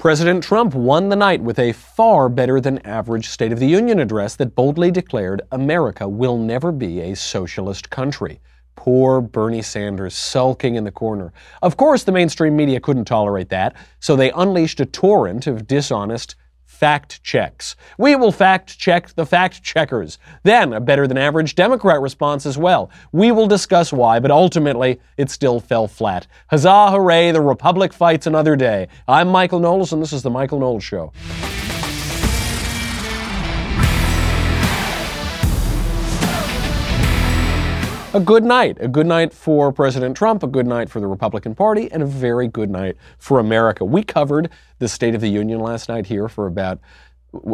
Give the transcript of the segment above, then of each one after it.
President Trump won the night with a far better than average State of the Union address that boldly declared America will never be a socialist country. Poor Bernie Sanders sulking in the corner. Of course, the mainstream media couldn't tolerate that, so they unleashed a torrent of dishonest, fact checks. We will fact check the fact checkers. Then, a better than average Democrat response as well. We will discuss why, but ultimately, it still fell flat. Huzzah, hooray, the Republic fights another day. I'm Michael Knowles, and this is The Michael Knowles Show. A good night. A good night for President Trump, a good night for the Republican Party, and a very good night for America. We covered the State of the Union last night here for about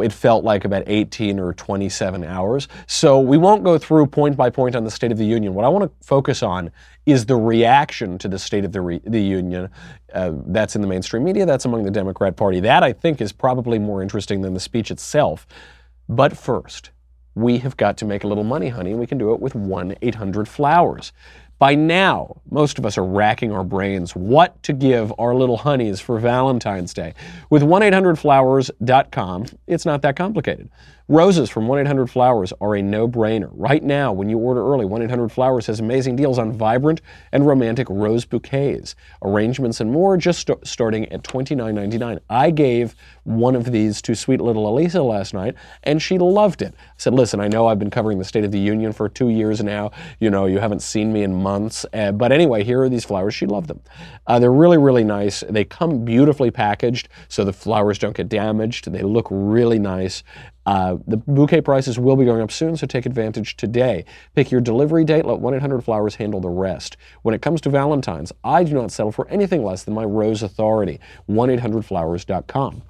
it felt like about 18 or 27 hours. So we won't go through point by point on the State of the Union. What I want to focus on is the reaction to the State of the, re- the Union. Uh, that's in the mainstream media, that's among the Democrat Party. That, I think, is probably more interesting than the speech itself. But first, we have got to make a little money, honey, and we can do it with 1 800 Flowers. By now, most of us are racking our brains what to give our little honeys for Valentine's Day. With 1-800-Flowers.com, it's not that complicated. Roses from 1-800-Flowers are a no-brainer. Right now, when you order early, 1-800-Flowers has amazing deals on vibrant and romantic rose bouquets, arrangements, and more, just st- starting at $29.99. I gave one of these to sweet little Elisa last night, and she loved it. I said, listen, I know I've been covering the State of the Union for two years now. You know, you haven't seen me in months. Uh, but anyway, here are these flowers. She loved them. Uh, they're really, really nice. They come beautifully packaged, so the flowers don't get damaged. They look really nice. Uh, the bouquet prices will be going up soon, so take advantage today. Pick your delivery date, let 1 800 Flowers handle the rest. When it comes to Valentine's, I do not settle for anything less than my Rose Authority, 1 800flowers.com.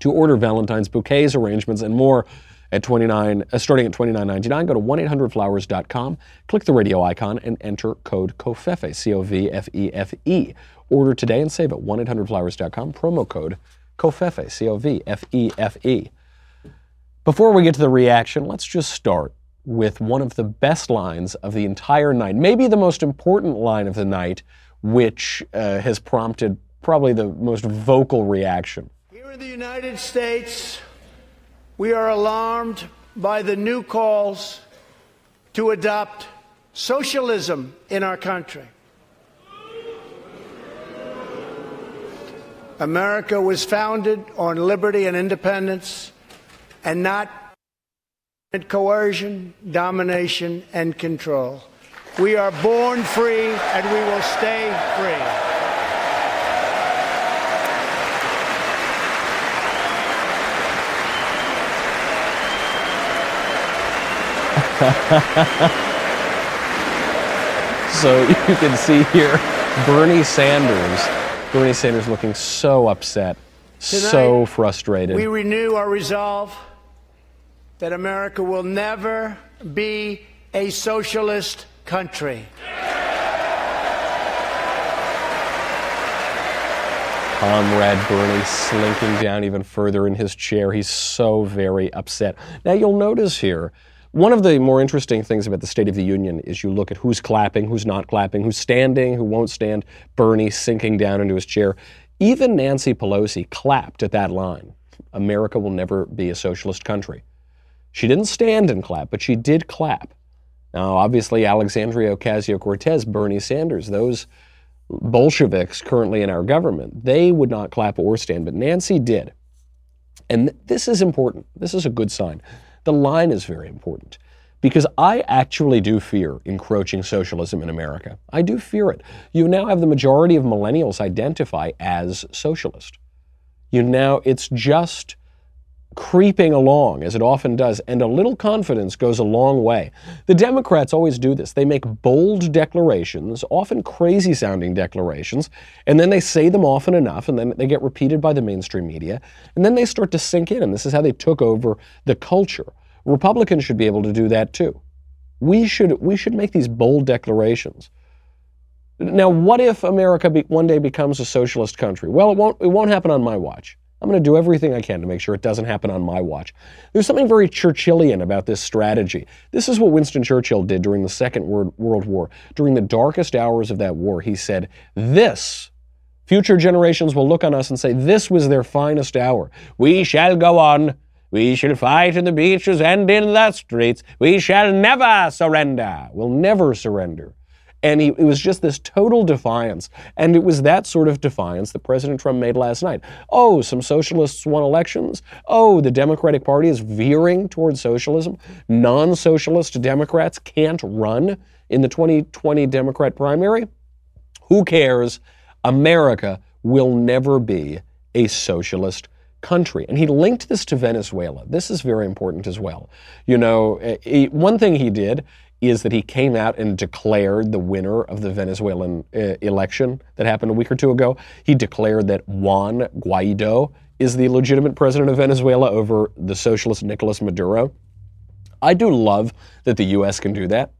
To order Valentine's bouquets, arrangements, and more, at 29 uh, starting at $29.99 go to 1-800-flowers.com click the radio icon and enter code COVFEFE, c-o-v-f-e-f-e order today and save at 1-800-flowers.com promo code COVFEFE, c-o-v-f-e-f-e before we get to the reaction, let's just start with one of the best lines of the entire night, maybe the most important line of the night, which uh, has prompted probably the most vocal reaction. Here in the United States, we are alarmed by the new calls to adopt socialism in our country. America was founded on liberty and independence and not coercion, domination, and control. We are born free and we will stay free. so you can see here Bernie Sanders. Bernie Sanders looking so upset, Tonight, so frustrated. We renew our resolve that America will never be a socialist country. Comrade Bernie slinking down even further in his chair. He's so very upset. Now, you'll notice here, one of the more interesting things about the State of the Union is you look at who's clapping, who's not clapping, who's standing, who won't stand. Bernie sinking down into his chair. Even Nancy Pelosi clapped at that line America will never be a socialist country. She didn't stand and clap, but she did clap. Now, obviously, Alexandria Ocasio Cortez, Bernie Sanders, those Bolsheviks currently in our government, they would not clap or stand, but Nancy did. And this is important. This is a good sign. The line is very important because I actually do fear encroaching socialism in America. I do fear it. You now have the majority of millennials identify as socialist. You now, it's just creeping along, as it often does, and a little confidence goes a long way. The Democrats always do this. They make bold declarations, often crazy sounding declarations, and then they say them often enough, and then they get repeated by the mainstream media, and then they start to sink in, and this is how they took over the culture. Republicans should be able to do that too. We should, we should make these bold declarations. Now, what if America be, one day becomes a socialist country? Well, it won't, it won't happen on my watch. I'm going to do everything I can to make sure it doesn't happen on my watch. There's something very Churchillian about this strategy. This is what Winston Churchill did during the Second World War. During the darkest hours of that war, he said, This, Future generations will look on us and say, This was their finest hour. We shall go on. We shall fight in the beaches and in the streets. We shall never surrender. We'll never surrender. And he, it was just this total defiance. And it was that sort of defiance that President Trump made last night. Oh, some socialists won elections. Oh, the Democratic Party is veering towards socialism. Non socialist Democrats can't run in the 2020 Democrat primary. Who cares? America will never be a socialist country. And he linked this to Venezuela. This is very important as well. You know, he, one thing he did is that he came out and declared the winner of the Venezuelan uh, election that happened a week or two ago. He declared that Juan Guaido is the legitimate president of Venezuela over the socialist Nicolas Maduro. I do love that the U.S. can do that.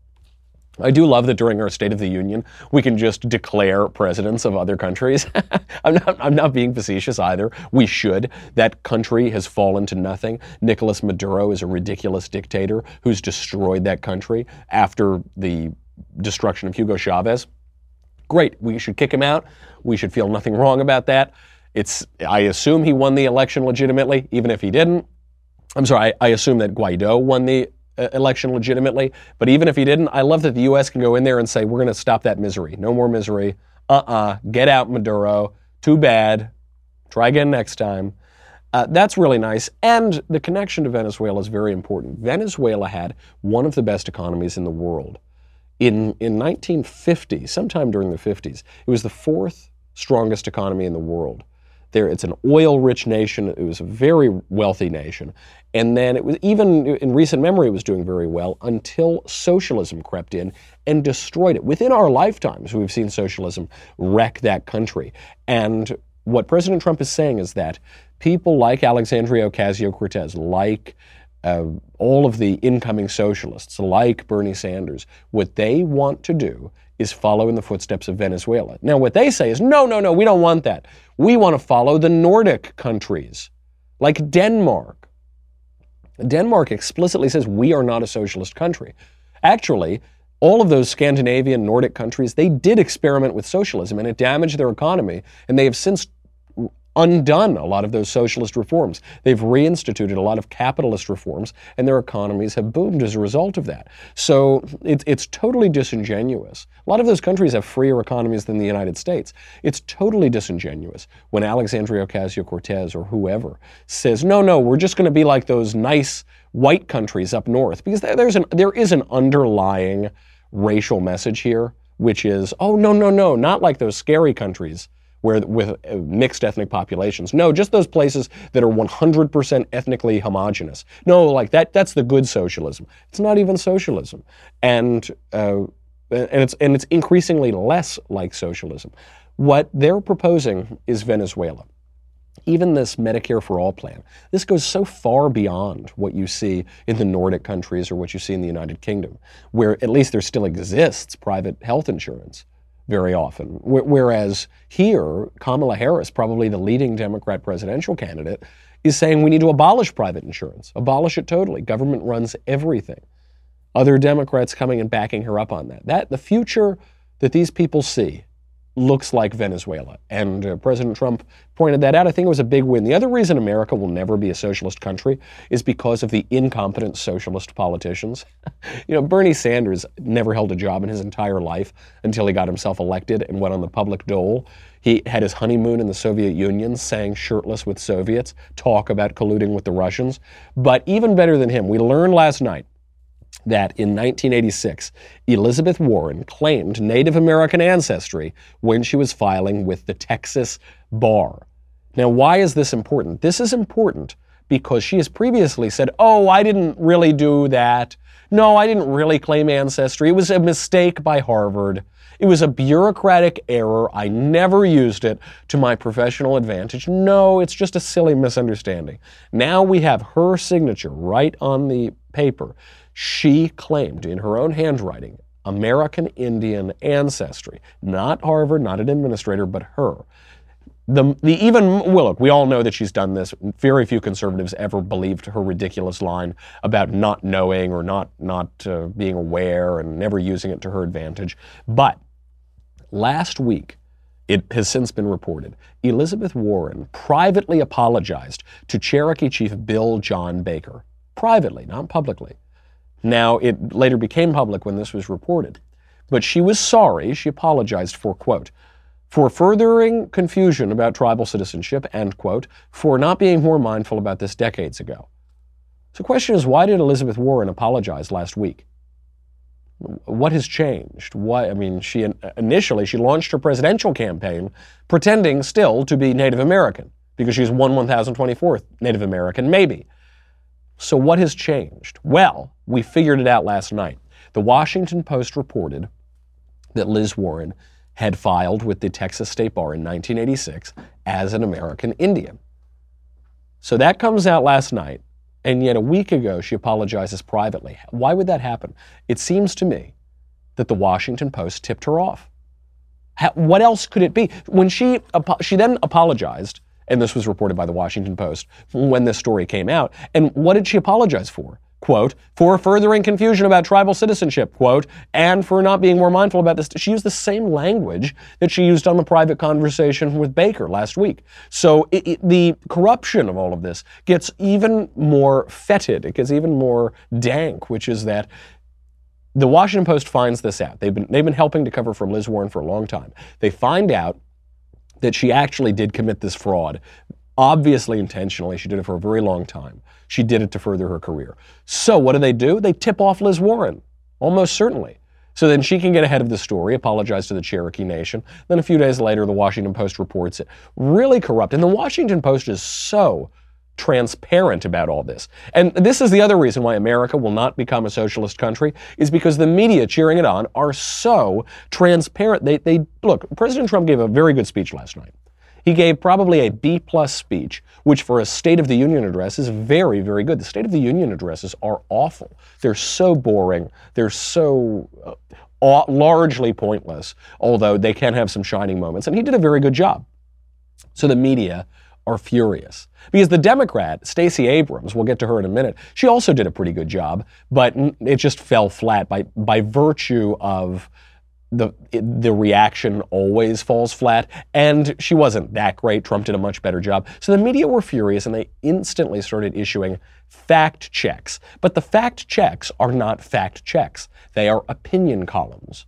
I do love that during our State of the Union, we can just declare presidents of other countries. I'm, not, I'm not being facetious either. We should. That country has fallen to nothing. Nicolas Maduro is a ridiculous dictator who's destroyed that country after the destruction of Hugo Chavez. Great. We should kick him out. We should feel nothing wrong about that. It's, I assume he won the election legitimately, even if he didn't. I'm sorry, I, I assume that Guaido won the election legitimately. But even if he didn't, I love that the U.S. can go in there and say, we're going to stop that misery. No more misery. Uh uh-uh. uh Get out, Maduro. Too bad. Try again next time. Uh, that's really nice. And the connection to Venezuela is very important. Venezuela had one of the best economies in the world. In, in 1950, sometime during the 50s, it was the fourth strongest economy in the world. There, it's an oil-rich nation. It was a very wealthy nation, and then it was even in recent memory, it was doing very well until socialism crept in and destroyed it. Within our lifetimes, we've seen socialism wreck that country. And what President Trump is saying is that people like Alexandria Ocasio Cortez, like uh, all of the incoming socialists, like Bernie Sanders, what they want to do is follow in the footsteps of Venezuela. Now, what they say is no, no, no, we don't want that. We want to follow the Nordic countries, like Denmark. Denmark explicitly says we are not a socialist country. Actually, all of those Scandinavian Nordic countries, they did experiment with socialism and it damaged their economy, and they have since undone a lot of those socialist reforms. They've reinstituted a lot of capitalist reforms, and their economies have boomed as a result of that. So it, it's totally disingenuous. A lot of those countries have freer economies than the United States. It's totally disingenuous when Alexandria Ocasio Cortez or whoever says, no, no, we're just going to be like those nice white countries up north, because there's an, there is an underlying racial message here, which is, oh, no, no, no, not like those scary countries where with uh, mixed ethnic populations. No, just those places that are 100% ethnically homogenous. No, like that that's the good socialism. It's not even socialism. And uh, and it's and it's increasingly less like socialism. What they're proposing is Venezuela. Even this Medicare for All plan, this goes so far beyond what you see in the Nordic countries or what you see in the United Kingdom, where at least there still exists private health insurance very often. Whereas here, Kamala Harris, probably the leading Democrat presidential candidate, is saying we need to abolish private insurance, abolish it totally. Government runs everything. Other Democrats coming and backing her up on that. That the future that these people see looks like Venezuela. And uh, President Trump pointed that out. I think it was a big win. The other reason America will never be a socialist country is because of the incompetent socialist politicians. you know, Bernie Sanders never held a job in his entire life until he got himself elected and went on the public dole. He had his honeymoon in the Soviet Union, sang shirtless with Soviets, talk about colluding with the Russians. But even better than him, we learned last night that in 1986, Elizabeth Warren claimed Native American ancestry when she was filing with the Texas bar. Now, why is this important? This is important because she has previously said, Oh, I didn't really do that. No, I didn't really claim ancestry. It was a mistake by Harvard. It was a bureaucratic error. I never used it to my professional advantage. No, it's just a silly misunderstanding. Now we have her signature right on the paper she claimed in her own handwriting American Indian ancestry, not Harvard, not an administrator, but her. The, the even look, we all know that she's done this. Very few conservatives ever believed her ridiculous line about not knowing or not not uh, being aware and never using it to her advantage. But last week, It has since been reported. Elizabeth Warren privately apologized to Cherokee Chief Bill John Baker. Privately, not publicly. Now, it later became public when this was reported. But she was sorry. She apologized for, quote, for furthering confusion about tribal citizenship, end quote, for not being more mindful about this decades ago. So the question is, why did Elizabeth Warren apologize last week? What has changed? What I mean, she initially she launched her presidential campaign pretending still to be Native American because she's one one thousand twenty fourth Native American, maybe. So what has changed? Well, we figured it out last night. The Washington Post reported that Liz Warren had filed with the Texas State Bar in 1986 as an American Indian. So that comes out last night. And yet a week ago, she apologizes privately. Why would that happen? It seems to me that the Washington Post tipped her off. What else could it be? When she, she then apologized, and this was reported by the Washington Post when this story came out. And what did she apologize for? Quote, for furthering confusion about tribal citizenship, quote, and for not being more mindful about this. She used the same language that she used on the private conversation with Baker last week. So it, it, the corruption of all of this gets even more fetid. It gets even more dank, which is that the Washington Post finds this out. They've been, they've been helping to cover from Liz Warren for a long time. They find out that she actually did commit this fraud obviously intentionally. She did it for a very long time. She did it to further her career. So what do they do? They tip off Liz Warren, almost certainly. So then she can get ahead of the story, apologize to the Cherokee Nation. Then a few days later, the Washington Post reports it. Really corrupt. And the Washington Post is so transparent about all this. And this is the other reason why America will not become a socialist country is because the media cheering it on are so transparent. They, they look, President Trump gave a very good speech last night. He gave probably a B plus speech, which for a State of the Union address is very, very good. The State of the Union addresses are awful. They're so boring. They're so uh, largely pointless, although they can have some shining moments. And he did a very good job. So the media are furious. Because the Democrat, Stacey Abrams, we'll get to her in a minute, she also did a pretty good job, but it just fell flat by, by virtue of the the reaction always falls flat. And she wasn't that great. Trump did a much better job. So the media were furious and they instantly started issuing fact checks. But the fact checks are not fact checks. They are opinion columns.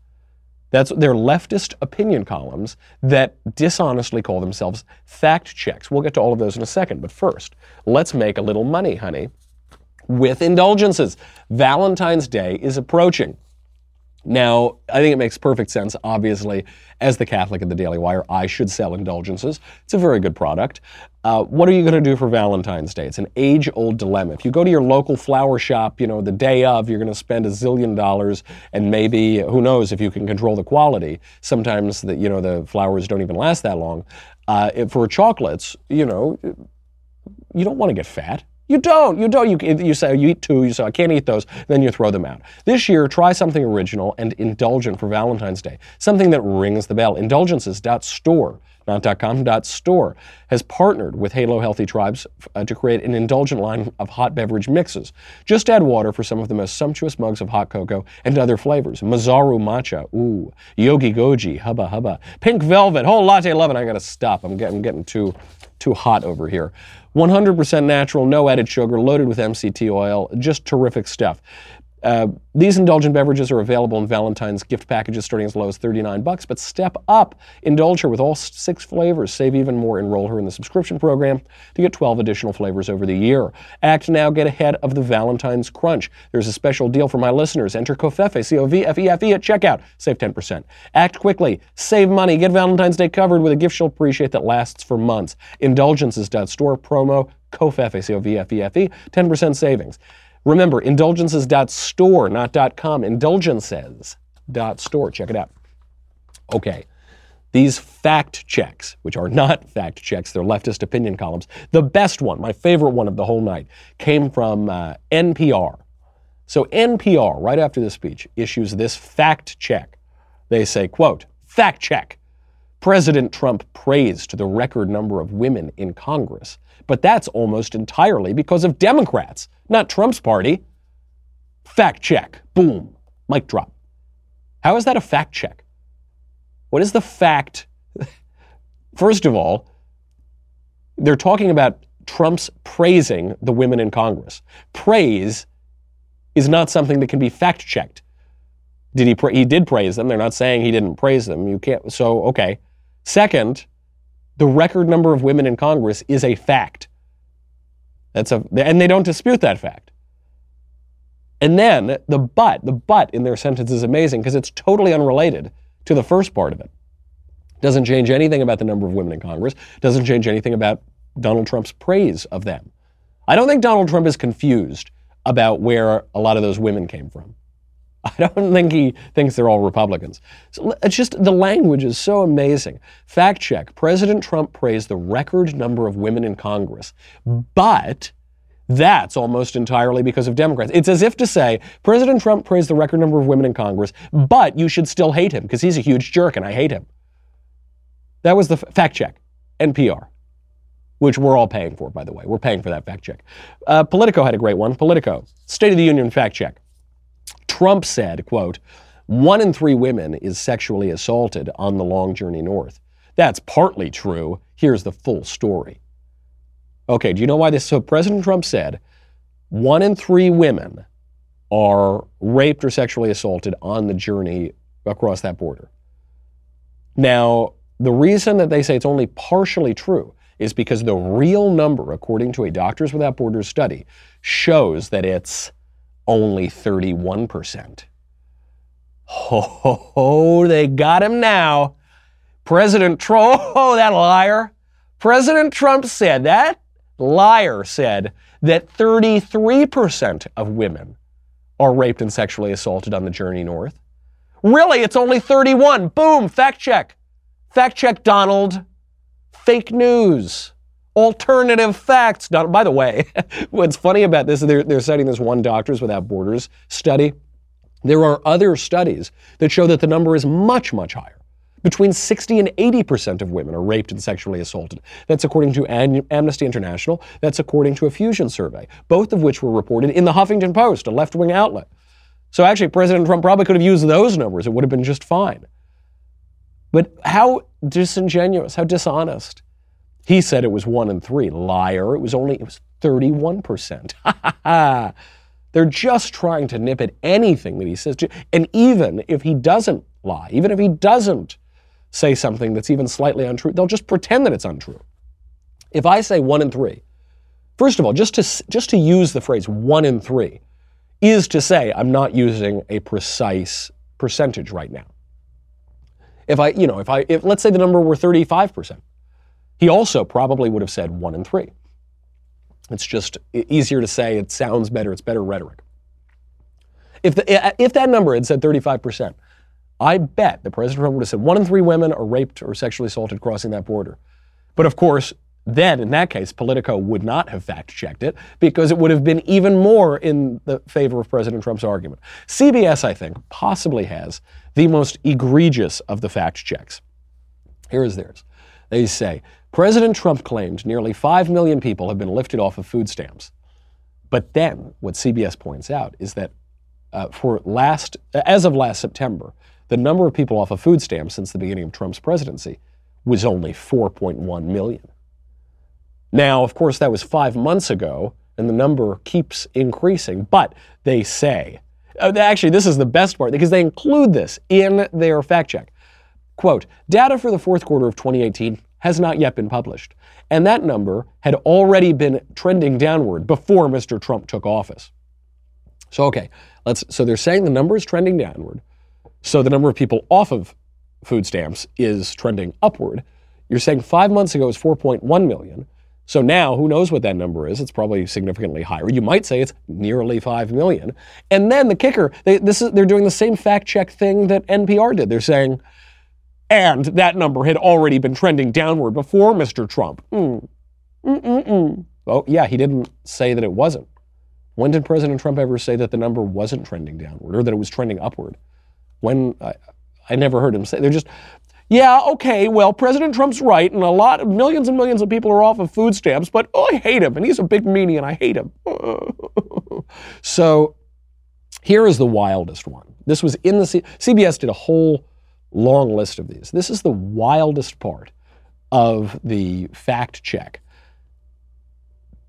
That's they're leftist opinion columns that dishonestly call themselves fact checks. We'll get to all of those in a second. But first let's make a little money honey with indulgences. Valentine's day is approaching now, I think it makes perfect sense, obviously, as the Catholic at the Daily Wire, I should sell indulgences. It's a very good product. Uh, what are you going to do for Valentine's Day? It's an age old dilemma. If you go to your local flower shop, you know, the day of, you're going to spend a zillion dollars, and maybe, who knows if you can control the quality. Sometimes, the, you know, the flowers don't even last that long. Uh, for chocolates, you know, you don't want to get fat. You don't. You don't. You, you say you eat two. You say I can't eat those. Then you throw them out. This year, try something original and indulgent for Valentine's Day. Something that rings the bell. Indulgences.store, not .com. .store has partnered with Halo Healthy Tribes uh, to create an indulgent line of hot beverage mixes. Just add water for some of the most sumptuous mugs of hot cocoa and other flavors. Mazaru matcha, ooh, Yogi Goji, hubba hubba, pink velvet, whole latte loving. I gotta stop. I'm getting getting too too hot over here. 100% natural, no added sugar, loaded with MCT oil, just terrific stuff. Uh, these indulgent beverages are available in Valentine's gift packages starting as low as 39 bucks, but step up. Indulge her with all six flavors. Save even more. Enroll her in the subscription program to get 12 additional flavors over the year. Act now. Get ahead of the Valentine's Crunch. There's a special deal for my listeners. Enter COVFEFE, C-O-V-F-E-F-E at checkout. Save 10%. Act quickly. Save money. Get Valentine's Day covered with a gift she'll appreciate that lasts for months. Indulgences.store promo COVFEFE, C-O-V-F-E-F-E, 10% savings. Remember, indulgences.store, not .com. Indulgences.store. Check it out. Okay. These fact checks, which are not fact checks, they're leftist opinion columns. The best one, my favorite one of the whole night, came from uh, NPR. So NPR, right after the speech, issues this fact check. They say, quote, fact check. President Trump praised the record number of women in Congress, but that's almost entirely because of Democrats not Trump's party. Fact check. Boom. Mic drop. How is that a fact check? What is the fact? First of all, they're talking about Trump's praising the women in Congress. Praise is not something that can be fact checked. Did he? Pra- he did praise them. They're not saying he didn't praise them. You can't. So okay. Second, the record number of women in Congress is a fact. That's a, and they don't dispute that fact. And then the but, the but in their sentence is amazing because it's totally unrelated to the first part of it. Doesn't change anything about the number of women in Congress, doesn't change anything about Donald Trump's praise of them. I don't think Donald Trump is confused about where a lot of those women came from. I don't think he thinks they're all Republicans. It's just the language is so amazing. Fact check President Trump praised the record number of women in Congress, but that's almost entirely because of Democrats. It's as if to say President Trump praised the record number of women in Congress, but you should still hate him because he's a huge jerk and I hate him. That was the f- fact check, NPR, which we're all paying for, by the way. We're paying for that fact check. Uh, Politico had a great one. Politico, State of the Union fact check. Trump said, quote, one in three women is sexually assaulted on the long journey north. That's partly true. Here's the full story. Okay, do you know why this? So President Trump said one in three women are raped or sexually assaulted on the journey across that border. Now, the reason that they say it's only partially true is because the real number, according to a Doctors Without Borders study, shows that it's only 31%. Ho, ho, ho, they got him now. President Trump, oh, that liar. President Trump said, that liar said that 33% of women are raped and sexually assaulted on the journey north. Really, it's only 31. Boom, fact check. Fact check, Donald. Fake news alternative facts. By the way, what's funny about this is they're, they're citing this one Doctors Without Borders study. There are other studies that show that the number is much, much higher. Between 60 and 80 percent of women are raped and sexually assaulted. That's according to Am- Amnesty International. That's according to a Fusion survey, both of which were reported in the Huffington Post, a left wing outlet. So actually, President Trump probably could have used those numbers. It would have been just fine. But how disingenuous, how dishonest. He said it was one in three. Liar. It was only it was 31%. They're just trying to nip at anything that he says. And even if he doesn't lie, even if he doesn't say something that's even slightly untrue, they'll just pretend that it's untrue. If I say one in three, first of all, just to, just to use the phrase one in three is to say I'm not using a precise percentage right now. If I, you know, if I, if let's say the number were 35%, he also probably would have said one in three. It's just easier to say, it sounds better, it's better rhetoric. If, the, eh, if that number had said 35%, I bet the President Trump would have said one in three women are raped or sexually assaulted crossing that border. But of course, then in that case, Politico would not have fact checked it because it would have been even more in the favor of President Trump's argument. CBS, I think, possibly has the most egregious of the fact checks. Here is theirs. They say President Trump claimed nearly 5 million people have been lifted off of food stamps. But then, what CBS points out is that uh, for last, as of last September, the number of people off of food stamps since the beginning of Trump's presidency was only 4.1 million. Now, of course, that was five months ago, and the number keeps increasing. But they say, uh, actually, this is the best part because they include this in their fact check. Quote, data for the fourth quarter of 2018 has not yet been published. And that number had already been trending downward before Mr. Trump took office. So, okay, let's, so they're saying the number is trending downward. So the number of people off of food stamps is trending upward. You're saying five months ago it was 4.1 million. So now, who knows what that number is? It's probably significantly higher. You might say it's nearly 5 million. And then the kicker, they, this is, they're doing the same fact check thing that NPR did. They're saying, and that number had already been trending downward before Mr. Trump. Mm. Mm-mm-mm. Oh, yeah, he didn't say that it wasn't. When did President Trump ever say that the number wasn't trending downward or that it was trending upward? When I, I never heard him say. They're just, yeah, okay, well, President Trump's right, and a lot of millions and millions of people are off of food stamps, but oh, I hate him, and he's a big meanie, and I hate him. so here is the wildest one. This was in the C- CBS did a whole long list of these. This is the wildest part of the fact check.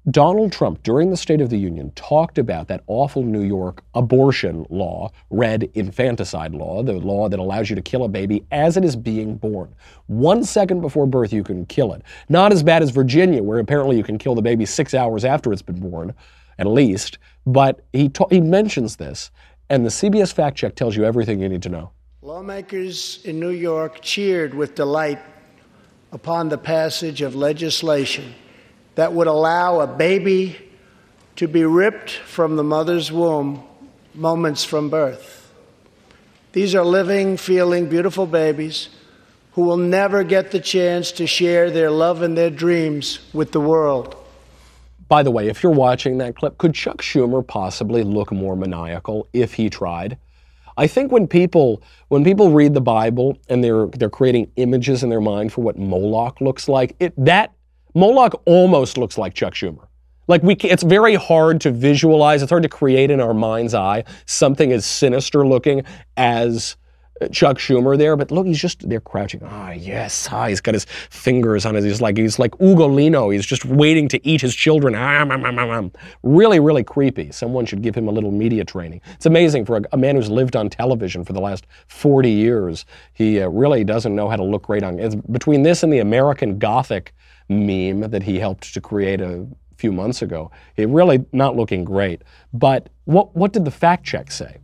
Donald Trump, during the State of the Union, talked about that awful New York abortion law, red infanticide law, the law that allows you to kill a baby as it is being born. One second before birth, you can kill it. Not as bad as Virginia, where apparently you can kill the baby six hours after it's been born, at least. But he, ta- he mentions this, and the CBS fact check tells you everything you need to know. Lawmakers in New York cheered with delight upon the passage of legislation that would allow a baby to be ripped from the mother's womb moments from birth. These are living, feeling, beautiful babies who will never get the chance to share their love and their dreams with the world. By the way, if you're watching that clip, could Chuck Schumer possibly look more maniacal if he tried? I think when people when people read the Bible and they're they're creating images in their mind for what Moloch looks like, it that Moloch almost looks like Chuck Schumer. Like we, it's very hard to visualize. It's hard to create in our mind's eye something as sinister looking as Chuck Schumer there. But look, he's just there crouching. Ah, yes. Ah, he's got his fingers on his. He's like he's like Ugolino. He's just waiting to eat his children. Ah, ah, ah, ah, really, really creepy. Someone should give him a little media training. It's amazing for a, a man who's lived on television for the last 40 years. He uh, really doesn't know how to look great on. It's between this and the American Gothic meme that he helped to create a few months ago. It really not looking great. But what, what did the fact check say?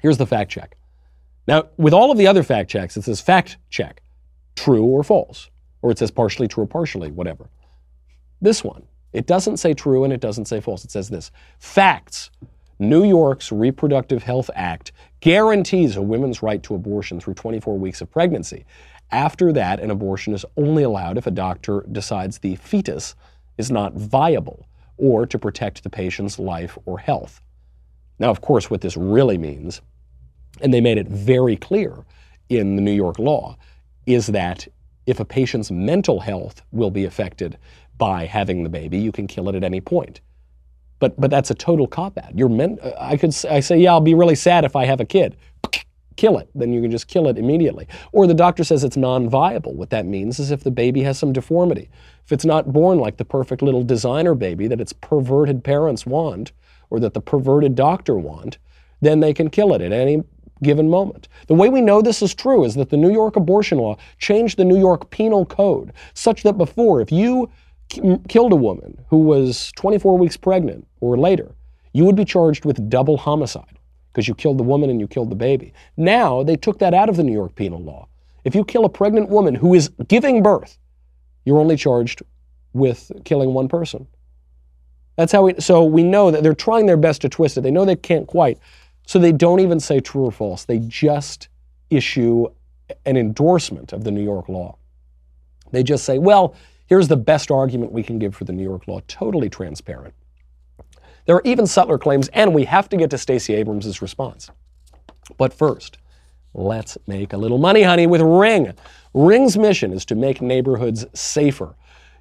Here's the fact check. Now, with all of the other fact checks, it says fact check, true or false, or it says partially true or partially, whatever. This one, it doesn't say true and it doesn't say false. It says this facts. New York's Reproductive Health Act guarantees a woman's right to abortion through 24 weeks of pregnancy. After that, an abortion is only allowed if a doctor decides the fetus is not viable or to protect the patient's life or health. Now, of course, what this really means, and they made it very clear in the New York law, is that if a patient's mental health will be affected by having the baby, you can kill it at any point. But, but that's a total cop out. Meant, uh, I could I say, yeah, I'll be really sad if I have a kid kill it. Then you can just kill it immediately. Or the doctor says it's non viable. What that means is if the baby has some deformity, if it's not born like the perfect little designer baby that its perverted parents want, or that the perverted doctor want, then they can kill it at any given moment. The way we know this is true is that the New York abortion law changed the New York penal code such that before, if you killed a woman who was 24 weeks pregnant or later, you would be charged with double homicide because you killed the woman and you killed the baby. Now they took that out of the New York penal law. If you kill a pregnant woman who is giving birth, you're only charged with killing one person. That's how we, so we know that they're trying their best to twist it. They know they can't quite. So they don't even say true or false. They just issue an endorsement of the New York law. They just say, well, here's the best argument we can give for the New York law, totally transparent. There are even subtler claims, and we have to get to Stacey Abrams' response. But first, let's make a little money, honey, with Ring. Ring's mission is to make neighborhoods safer.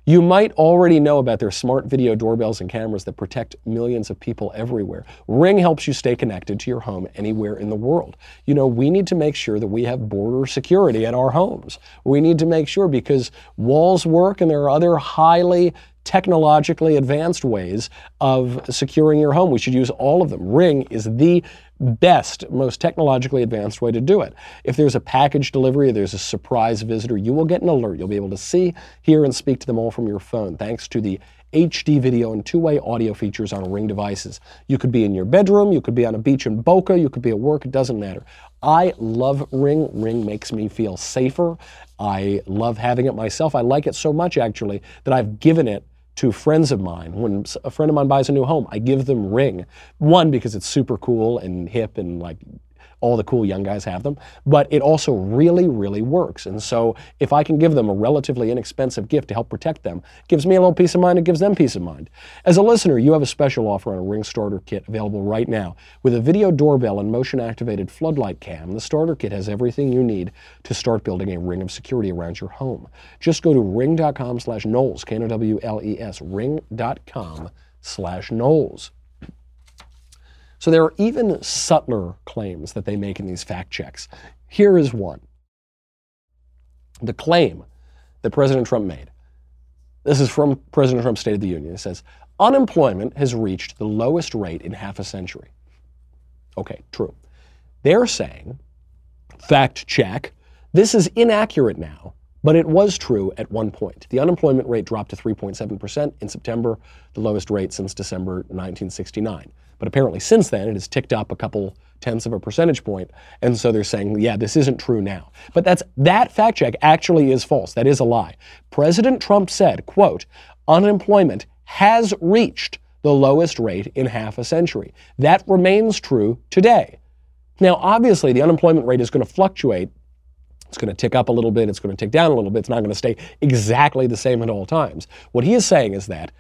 You might already know about their smart video doorbells and cameras that protect millions of people everywhere. Ring helps you stay connected to your home anywhere in the world. You know, we need to make sure that we have border security at our homes. We need to make sure because walls work and there are other highly technologically advanced ways of securing your home. We should use all of them. Ring is the best, most technologically advanced way to do it. If there's a package delivery, there's a surprise visitor, you will get an alert. You'll be able to see, hear, and speak to them all from your phone thanks to the HD video and two way audio features on Ring devices. You could be in your bedroom, you could be on a beach in Boca, you could be at work, it doesn't matter. I love Ring. Ring makes me feel safer. I love having it myself. I like it so much, actually, that I've given it to friends of mine. When a friend of mine buys a new home, I give them Ring. One, because it's super cool and hip and like all the cool young guys have them, but it also really, really works. And so if I can give them a relatively inexpensive gift to help protect them, gives me a little peace of mind, it gives them peace of mind. As a listener, you have a special offer on a Ring Starter Kit available right now. With a video doorbell and motion activated floodlight cam, the starter kit has everything you need to start building a ring of security around your home. Just go to ring.com slash Knowles, K-N-O-W-L-E-S, ring.com slash Knowles. So there are even subtler claims that they make in these fact checks. Here is one. The claim that President Trump made. This is from President Trump's State of the Union. It says, unemployment has reached the lowest rate in half a century. Okay, true. They're saying, fact check, this is inaccurate now, but it was true at one point. The unemployment rate dropped to 3.7% in September, the lowest rate since December 1969. But apparently, since then, it has ticked up a couple tenths of a percentage point. And so they're saying, yeah, this isn't true now. But that's that fact check actually is false. That is a lie. President Trump said, quote, unemployment has reached the lowest rate in half a century. That remains true today. Now, obviously, the unemployment rate is going to fluctuate. It's going to tick up a little bit. It's going to tick down a little bit. It's not going to stay exactly the same at all times. What he is saying is that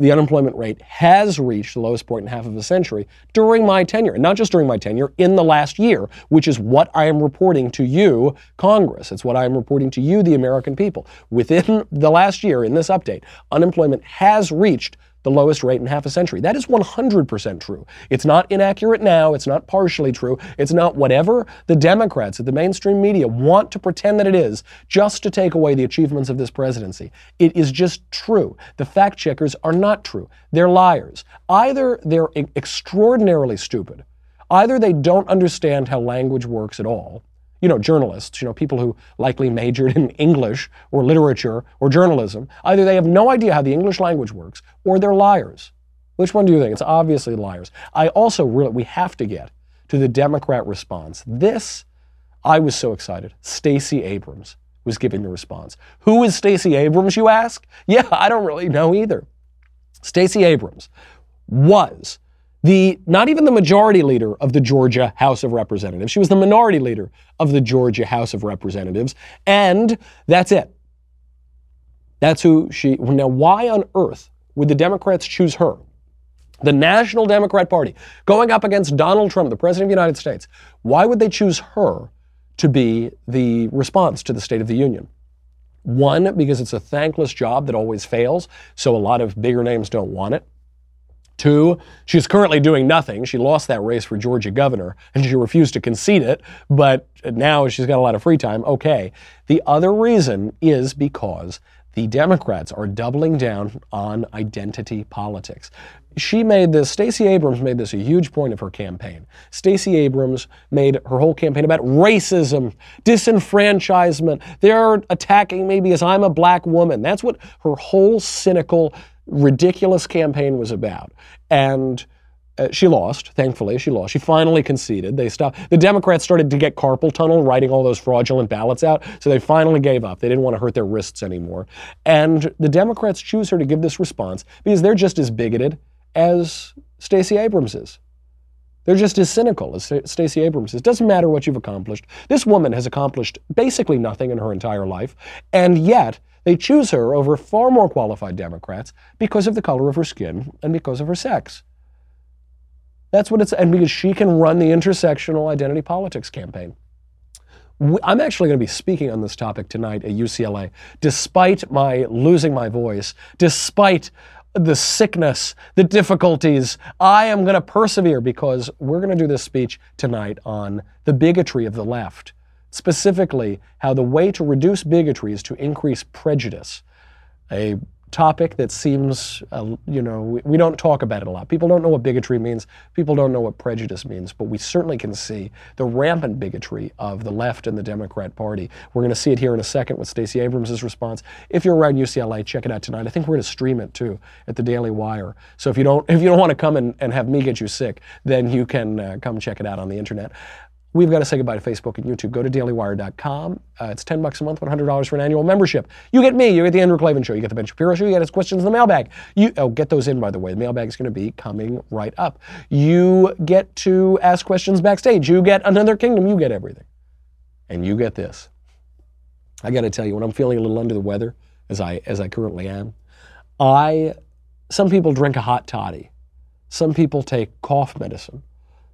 the unemployment rate has reached the lowest point in half of a century during my tenure, and not just during my tenure, in the last year, which is what I am reporting to you, Congress. It's what I am reporting to you, the American people. Within the last year, in this update, unemployment has reached the lowest rate in half a century. That is 100% true. It's not inaccurate now. It's not partially true. It's not whatever the Democrats at the mainstream media want to pretend that it is just to take away the achievements of this presidency. It is just true. The fact checkers are not true. They're liars. Either they're extraordinarily stupid, either they don't understand how language works at all, you know, journalists, you know, people who likely majored in English or literature or journalism, either they have no idea how the English language works or they're liars. Which one do you think? It's obviously liars. I also really, we have to get to the Democrat response. This, I was so excited. Stacey Abrams was giving the response. Who is Stacey Abrams, you ask? Yeah, I don't really know either. Stacey Abrams was the not even the majority leader of the Georgia House of Representatives. She was the minority leader of the Georgia House of Representatives, and that's it. That's who she. Now, why on earth would the Democrats choose her? The National Democrat Party going up against Donald Trump, the President of the United States. Why would they choose her to be the response to the State of the Union? One, because it's a thankless job that always fails, so a lot of bigger names don't want it. Two, she's currently doing nothing. She lost that race for Georgia governor and she refused to concede it, but now she's got a lot of free time. Okay. The other reason is because the Democrats are doubling down on identity politics. She made this, Stacey Abrams made this a huge point of her campaign. Stacey Abrams made her whole campaign about racism, disenfranchisement. They're attacking me because I'm a black woman. That's what her whole cynical ridiculous campaign was about. And uh, she lost, thankfully, she lost. She finally conceded. They stopped. The Democrats started to get carpal tunnel writing all those fraudulent ballots out, so they finally gave up. They didn't want to hurt their wrists anymore. And the Democrats choose her to give this response because they're just as bigoted as Stacey Abrams is. They're just as cynical as Stacey Abrams is. Doesn't matter what you've accomplished. This woman has accomplished basically nothing in her entire life, and yet they choose her over far more qualified Democrats because of the color of her skin and because of her sex. That's what it's, and because she can run the intersectional identity politics campaign. I'm actually going to be speaking on this topic tonight at UCLA, despite my losing my voice, despite the sickness, the difficulties. I am going to persevere because we're going to do this speech tonight on the bigotry of the left specifically how the way to reduce bigotry is to increase prejudice. A topic that seems, uh, you know, we, we, don't talk about it a lot. People don't know what bigotry means. People don't know what prejudice means. But we certainly can see the rampant bigotry of the left and the Democrat Party. We're going to see it here in a second with Stacey Abrams' response. If you're around UCLA, check it out tonight. I think we're going to stream it too at the Daily Wire. So if you don't, if you don't want to come and, and have me get you sick, then you can uh, come check it out on the internet. We've got to say goodbye to Facebook and YouTube. Go to dailywire.com. Uh, it's 10 bucks a month, $100 for an annual membership. You get me, you get the Andrew Klavan Show, you get the Ben Shapiro Show, you get his questions in the mailbag. You oh, get those in, by the way. The mailbag is going to be coming right up. You get to ask questions backstage. You get another kingdom. You get everything. And you get this. I got to tell you, when I'm feeling a little under the weather, as I as I currently am, I some people drink a hot toddy. Some people take cough medicine.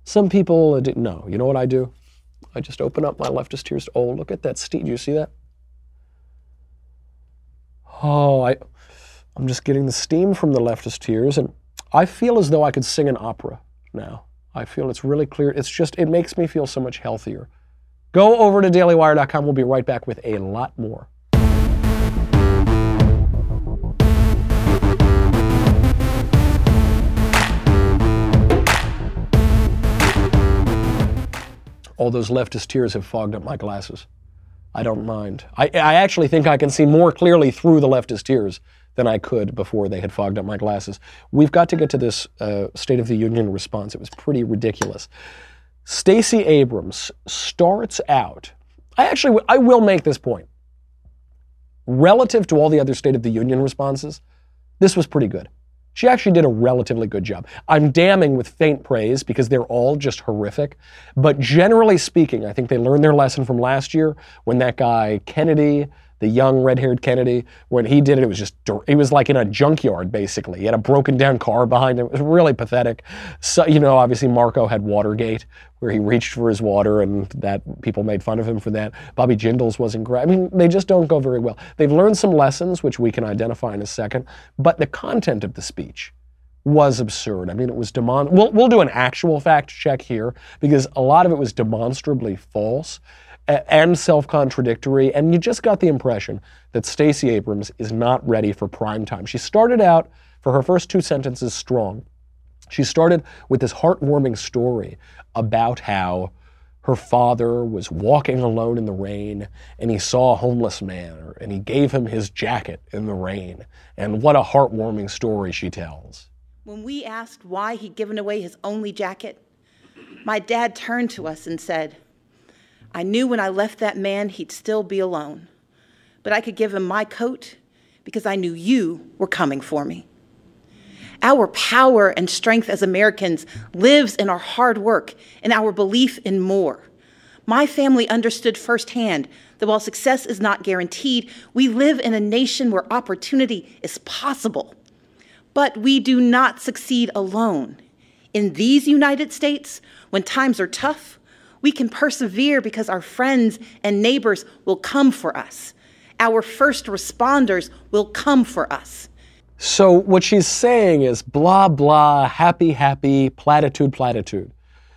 Some people didn't know. You know what I do? I just open up my leftist tears. Oh, look at that steam. Do you see that? Oh, I, I'm just getting the steam from the leftist tears, and I feel as though I could sing an opera now. I feel it's really clear. It's just, it makes me feel so much healthier. Go over to dailywire.com. We'll be right back with a lot more. All those leftist tears have fogged up my glasses. I don't mind. I, I actually think I can see more clearly through the leftist tears than I could before they had fogged up my glasses. We've got to get to this uh, State of the Union response. It was pretty ridiculous. Stacey Abrams starts out. I actually I will make this point. Relative to all the other State of the Union responses, this was pretty good. She actually did a relatively good job. I'm damning with faint praise because they're all just horrific. But generally speaking, I think they learned their lesson from last year when that guy Kennedy the young red-haired Kennedy, when he did it, it was just he was like in a junkyard basically. He had a broken down car behind him. It was really pathetic. So you know, obviously Marco had Watergate, where he reached for his water, and that people made fun of him for that. Bobby Jindal's wasn't great. I mean, they just don't go very well. They've learned some lessons, which we can identify in a second, but the content of the speech was absurd. I mean, it was demon. We'll, we'll do an actual fact check here because a lot of it was demonstrably false and self-contradictory, and you just got the impression that Stacey Abrams is not ready for prime time. She started out for her first two sentences strong. She started with this heartwarming story about how her father was walking alone in the rain and he saw a homeless man and he gave him his jacket in the rain. And what a heartwarming story she tells. When we asked why he'd given away his only jacket, my dad turned to us and said, I knew when I left that man, he'd still be alone. But I could give him my coat because I knew you were coming for me. Our power and strength as Americans lives in our hard work and our belief in more. My family understood firsthand that while success is not guaranteed, we live in a nation where opportunity is possible. But we do not succeed alone. In these United States, when times are tough, we can persevere because our friends and neighbors will come for us. Our first responders will come for us. So, what she's saying is blah, blah, happy, happy, platitude, platitude.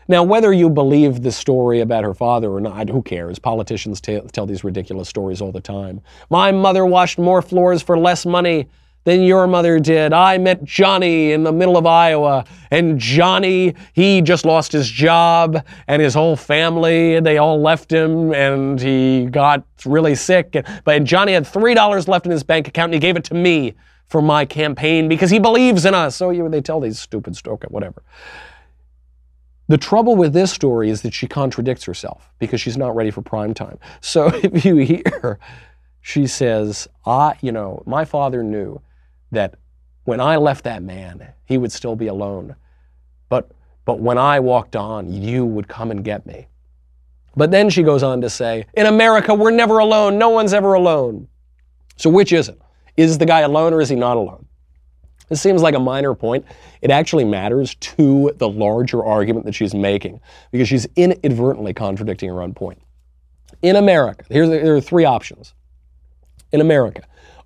Now, whether you believe the story about her father or not, who cares? Politicians tell these ridiculous stories all the time. My mother washed more floors for less money than your mother did. I met Johnny in the middle of Iowa, and Johnny, he just lost his job and his whole family, and they all left him, and he got really sick. But Johnny had $3 left in his bank account, and he gave it to me for my campaign because he believes in us. So you, they tell these stupid stories, whatever. The trouble with this story is that she contradicts herself because she's not ready for prime time. So if you hear, she says, "I, you know, my father knew that when I left that man, he would still be alone. But, but when I walked on, you would come and get me. But then she goes on to say, In America, we're never alone. No one's ever alone. So which is it? Is the guy alone or is he not alone? This seems like a minor point. It actually matters to the larger argument that she's making because she's inadvertently contradicting her own point. In America, here's, there are three options. In America,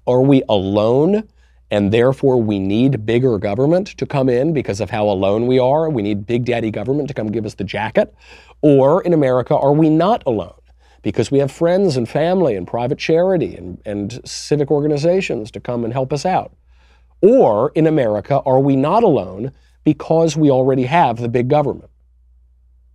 are we alone and therefore we need bigger government to come in because of how alone we are. We need big daddy government to come give us the jacket. Or in America, are we not alone? Because we have friends and family and private charity and, and civic organizations to come and help us out. Or in America, are we not alone because we already have the big government?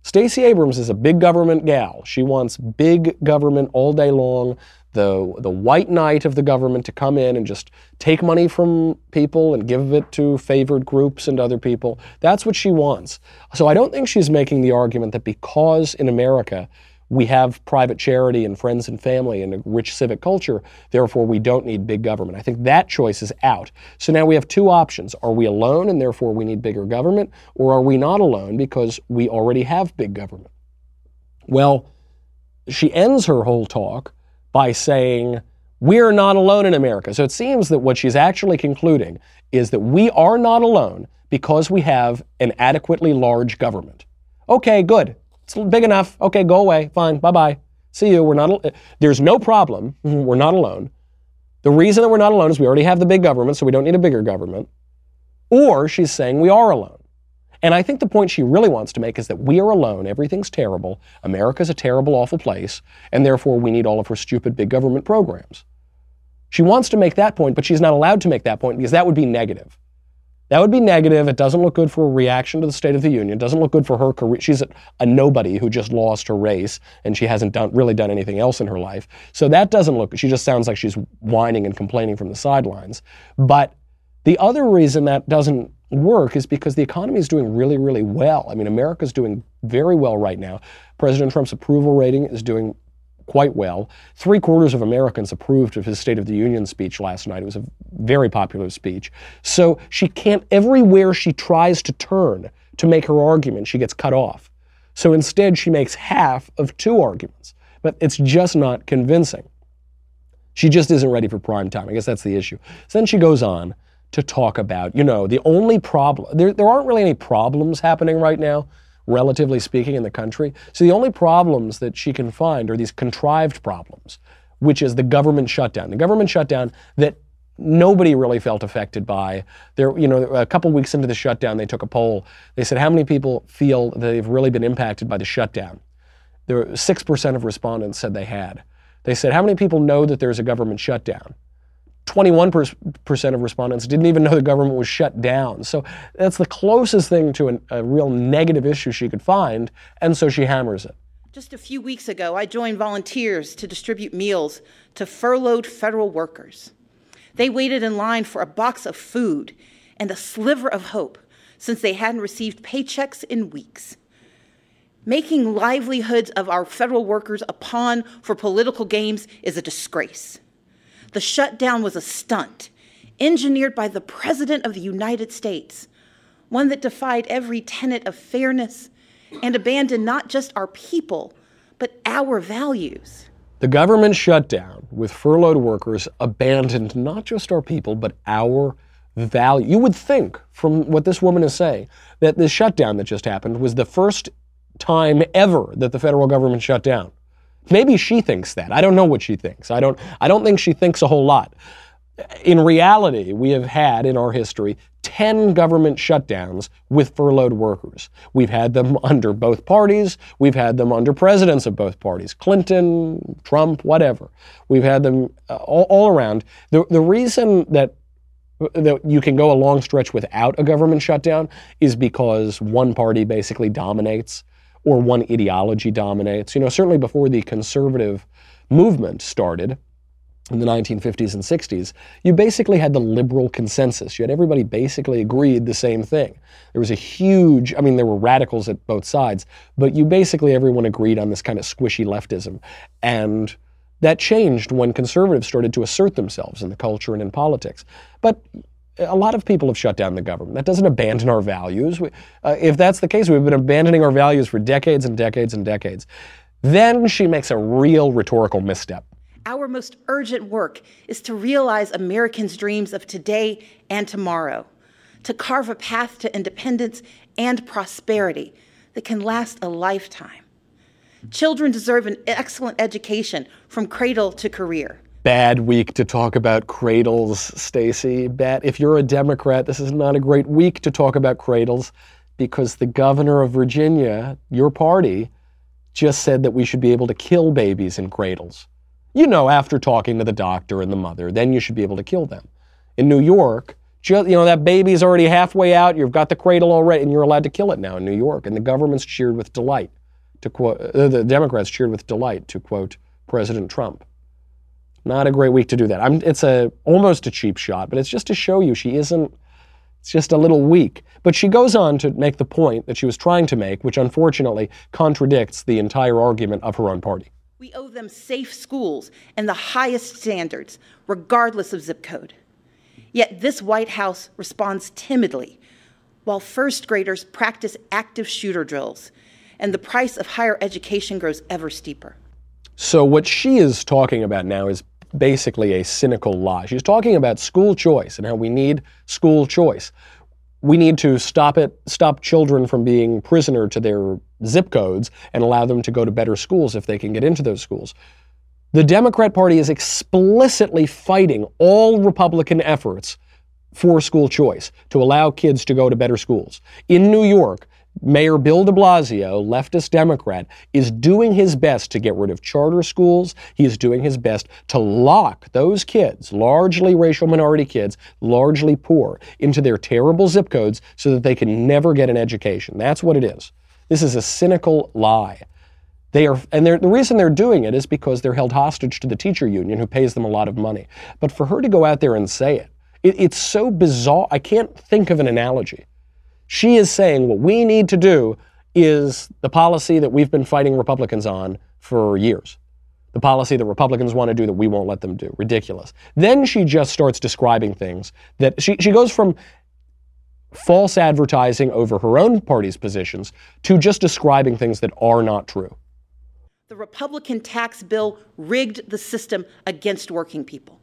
Stacey Abrams is a big government gal. She wants big government all day long the, the white knight of the government to come in and just take money from people and give it to favored groups and other people. That's what she wants. So I don't think she's making the argument that because in America we have private charity and friends and family and a rich civic culture, therefore we don't need big government. I think that choice is out. So now we have two options. Are we alone and therefore we need bigger government, or are we not alone because we already have big government? Well, she ends her whole talk by saying, We're not alone in America. So it seems that what she's actually concluding is that we are not alone because we have an adequately large government. Okay, good. It's big enough. Okay, go away. Fine. Bye bye. See you. We're not. There's no problem. We're not alone. The reason that we're not alone is we already have the big government, so we don't need a bigger government. Or she's saying we are alone. And I think the point she really wants to make is that we are alone. Everything's terrible. America's a terrible, awful place. And therefore, we need all of her stupid big government programs. She wants to make that point, but she's not allowed to make that point because that would be negative. That would be negative. It doesn't look good for a reaction to the State of the Union. It doesn't look good for her career. She's a, a, nobody who just lost her race and she hasn't done really done anything else in her life. So that doesn't look. She just sounds like she's whining and complaining from the sidelines. But the other reason that doesn't work is because the economy is doing really, really well. I mean, America's doing very well right now. President Trump's approval rating is doing quite well. Three quarters of Americans approved of his State of the Union speech last night. It was a very popular speech. So she can't, everywhere she tries to turn to make her argument, she gets cut off. So instead, she makes half of two arguments, but it's just not convincing. She just isn't ready for prime time. I guess that's the issue. So then she goes on to talk about, you know, the only problem, there, there aren't really any problems happening right now relatively speaking, in the country. So the only problems that she can find are these contrived problems, which is the government shutdown. The government shutdown that nobody really felt affected by. There, you know, a couple weeks into the shutdown, they took a poll. They said, how many people feel they've really been impacted by the shutdown? There, six percent of respondents said they had. They said, how many people know that there's a government shutdown? 21% of respondents didn't even know the government was shut down. So that's the closest thing to an, a real negative issue she could find, and so she hammers it. Just a few weeks ago, I joined volunteers to distribute meals to furloughed federal workers. They waited in line for a box of food and a sliver of hope since they hadn't received paychecks in weeks. Making livelihoods of our federal workers a pawn for political games is a disgrace. The shutdown was a stunt engineered by the President of the United States, one that defied every tenet of fairness and abandoned not just our people, but our values. The government shutdown with furloughed workers abandoned not just our people, but our value. You would think, from what this woman is saying, that this shutdown that just happened was the first time ever that the federal government shut down. Maybe she thinks that. I don't know what she thinks. I don't, I don't think she thinks a whole lot. In reality, we have had in our history 10 government shutdowns with furloughed workers. We've had them under both parties. We've had them under presidents of both parties Clinton, Trump, whatever. We've had them uh, all, all around. The, the reason that that you can go a long stretch without a government shutdown is because one party basically dominates or one ideology dominates. You know, certainly before the conservative movement started in the 1950s and 60s, you basically had the liberal consensus. You had everybody basically agreed the same thing. There was a huge, I mean, there were radicals at both sides, but you basically everyone agreed on this kind of squishy leftism. And that changed when conservatives started to assert themselves in the culture and in politics. But a lot of people have shut down the government. That doesn't abandon our values. We, uh, if that's the case, we've been abandoning our values for decades and decades and decades. Then she makes a real rhetorical misstep. Our most urgent work is to realize Americans' dreams of today and tomorrow, to carve a path to independence and prosperity that can last a lifetime. Children deserve an excellent education from cradle to career bad week to talk about cradles, Stacey. Bad. If you're a Democrat, this is not a great week to talk about cradles because the governor of Virginia, your party, just said that we should be able to kill babies in cradles. You know, after talking to the doctor and the mother, then you should be able to kill them. In New York, just, you know, that baby's already halfway out, you've got the cradle already, and you're allowed to kill it now in New York. And the government's cheered with delight, to quote, uh, the Democrats cheered with delight, to quote President Trump. Not a great week to do that. I'm, it's a almost a cheap shot, but it's just to show you she isn't. It's just a little weak. But she goes on to make the point that she was trying to make, which unfortunately contradicts the entire argument of her own party. We owe them safe schools and the highest standards, regardless of zip code. Yet this White House responds timidly while first graders practice active shooter drills and the price of higher education grows ever steeper. So, what she is talking about now is basically a cynical lie. She's talking about school choice and how we need school choice. We need to stop it, stop children from being prisoner to their zip codes and allow them to go to better schools if they can get into those schools. The Democrat Party is explicitly fighting all Republican efforts for school choice to allow kids to go to better schools. In New York, Mayor Bill de Blasio, leftist Democrat, is doing his best to get rid of charter schools. He is doing his best to lock those kids, largely racial minority kids, largely poor, into their terrible zip codes so that they can never get an education. That's what it is. This is a cynical lie. They are, and the reason they're doing it is because they're held hostage to the teacher union who pays them a lot of money. But for her to go out there and say it, it it's so bizarre. I can't think of an analogy. She is saying what we need to do is the policy that we've been fighting Republicans on for years. The policy that Republicans want to do that we won't let them do. Ridiculous. Then she just starts describing things that she, she goes from false advertising over her own party's positions to just describing things that are not true. The Republican tax bill rigged the system against working people.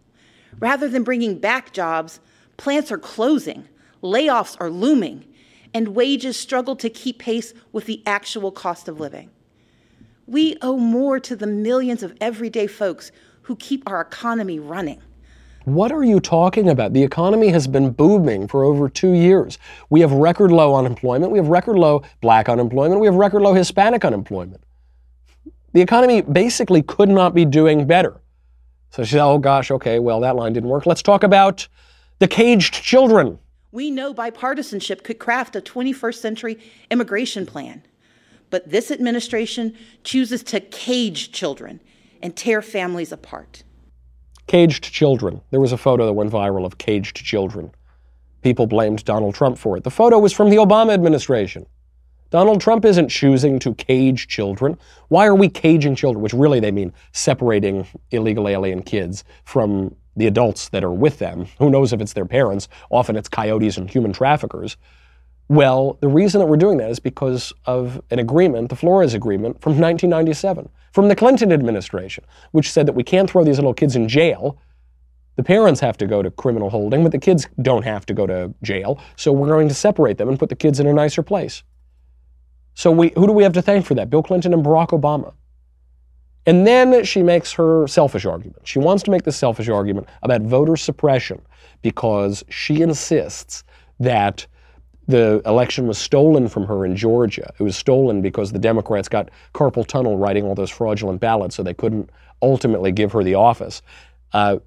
Rather than bringing back jobs, plants are closing, layoffs are looming, and wages struggle to keep pace with the actual cost of living. We owe more to the millions of everyday folks who keep our economy running. What are you talking about? The economy has been booming for over two years. We have record low unemployment. We have record low black unemployment. We have record low Hispanic unemployment. The economy basically could not be doing better. So she said, oh gosh, okay, well, that line didn't work. Let's talk about the caged children. We know bipartisanship could craft a 21st century immigration plan. But this administration chooses to cage children and tear families apart. Caged children. There was a photo that went viral of caged children. People blamed Donald Trump for it. The photo was from the Obama administration. Donald Trump isn't choosing to cage children. Why are we caging children? Which really they mean separating illegal alien kids from the adults that are with them. Who knows if it's their parents? Often it's coyotes and human traffickers. Well, the reason that we're doing that is because of an agreement, the Flores Agreement from 1997, from the Clinton administration, which said that we can't throw these little kids in jail. The parents have to go to criminal holding, but the kids don't have to go to jail. So we're going to separate them and put the kids in a nicer place. So we, who do we have to thank for that? Bill Clinton and Barack Obama. And then she makes her selfish argument. She wants to make the selfish argument about voter suppression because she insists that the election was stolen from her in Georgia. It was stolen because the Democrats got carpal tunnel writing all those fraudulent ballots, so they couldn't ultimately give her the office. Uh,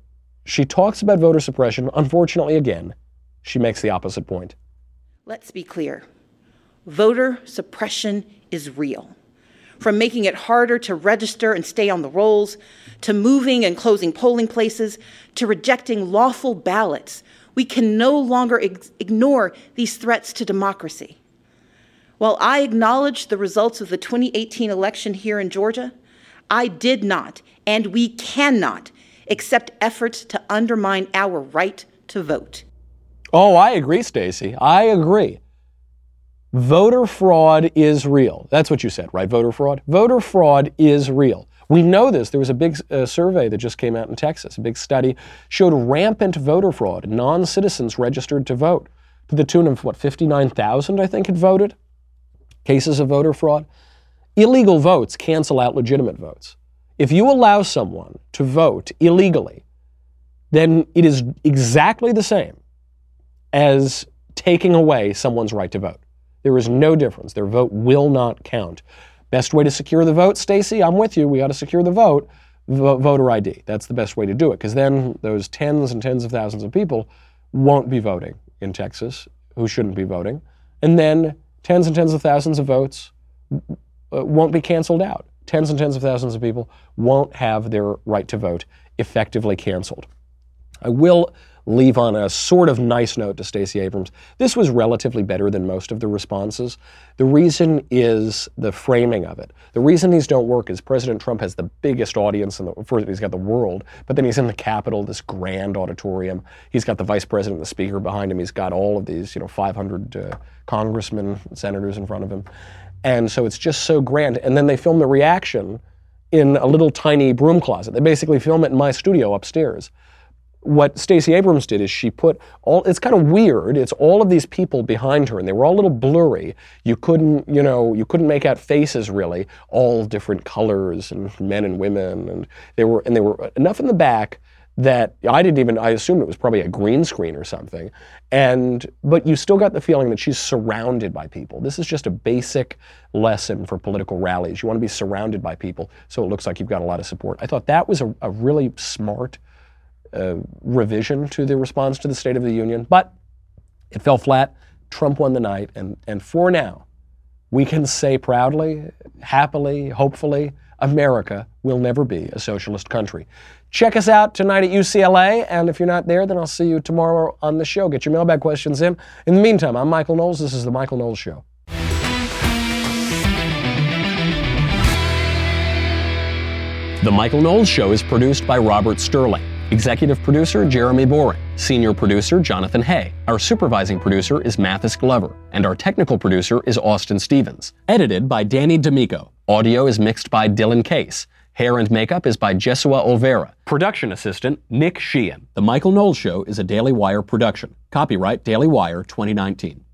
she talks about voter suppression. Unfortunately, again, she makes the opposite point. Let's be clear voter suppression is real from making it harder to register and stay on the rolls, to moving and closing polling places, to rejecting lawful ballots, we can no longer ignore these threats to democracy. While I acknowledge the results of the 2018 election here in Georgia, I did not, and we cannot, accept efforts to undermine our right to vote. Oh, I agree, Stacey. I agree. Voter fraud is real. That's what you said, right? Voter fraud? Voter fraud is real. We know this. There was a big uh, survey that just came out in Texas. A big study showed rampant voter fraud. Non citizens registered to vote to the tune of, what, 59,000, I think, had voted? Cases of voter fraud. Illegal votes cancel out legitimate votes. If you allow someone to vote illegally, then it is exactly the same as taking away someone's right to vote. There is no difference. Their vote will not count. Best way to secure the vote, Stacey, I'm with you. We got to secure the vote. voter ID. That's the best way to do it because then those tens and tens of thousands of people won't be voting in Texas who shouldn't be voting. And then tens and tens of thousands of votes uh, won't be canceled out. Tens and tens of thousands of people won't have their right to vote effectively canceled. I will leave on a sort of nice note to Stacey Abrams. This was relatively better than most of the responses. The reason is the framing of it. The reason these don't work is President Trump has the biggest audience in the first he's got the world, but then he's in the Capitol, this grand auditorium. He's got the vice president, the speaker behind him. He's got all of these, you know, 500 uh, congressmen, senators in front of him. And so it's just so grand. And then they film the reaction in a little tiny broom closet. They basically film it in my studio upstairs what Stacey Abrams did is she put all it's kind of weird. It's all of these people behind her and they were all a little blurry. You couldn't, you know, you couldn't make out faces really, all different colors and men and women and they were and they were enough in the back that I didn't even I assumed it was probably a green screen or something. And but you still got the feeling that she's surrounded by people. This is just a basic lesson for political rallies. You want to be surrounded by people so it looks like you've got a lot of support. I thought that was a, a really smart uh, revision to the response to the State of the Union, but it fell flat. Trump won the night, and, and for now, we can say proudly, happily, hopefully, America will never be a socialist country. Check us out tonight at UCLA, and if you're not there, then I'll see you tomorrow on the show. Get your mailbag questions in. In the meantime, I'm Michael Knowles. This is The Michael Knowles Show. The Michael Knowles Show is produced by Robert Sterling. Executive producer Jeremy Boring. Senior producer Jonathan Hay. Our supervising producer is Mathis Glover. And our technical producer is Austin Stevens. Edited by Danny D'Amico. Audio is mixed by Dylan Case. Hair and makeup is by Jesua Olvera. Production assistant Nick Sheehan. The Michael Knowles Show is a Daily Wire production. Copyright Daily Wire 2019.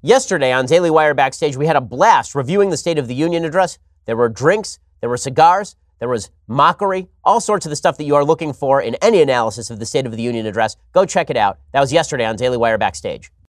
Yesterday on Daily Wire Backstage, we had a blast reviewing the State of the Union address. There were drinks, there were cigars, there was mockery, all sorts of the stuff that you are looking for in any analysis of the State of the Union address. Go check it out. That was yesterday on Daily Wire Backstage.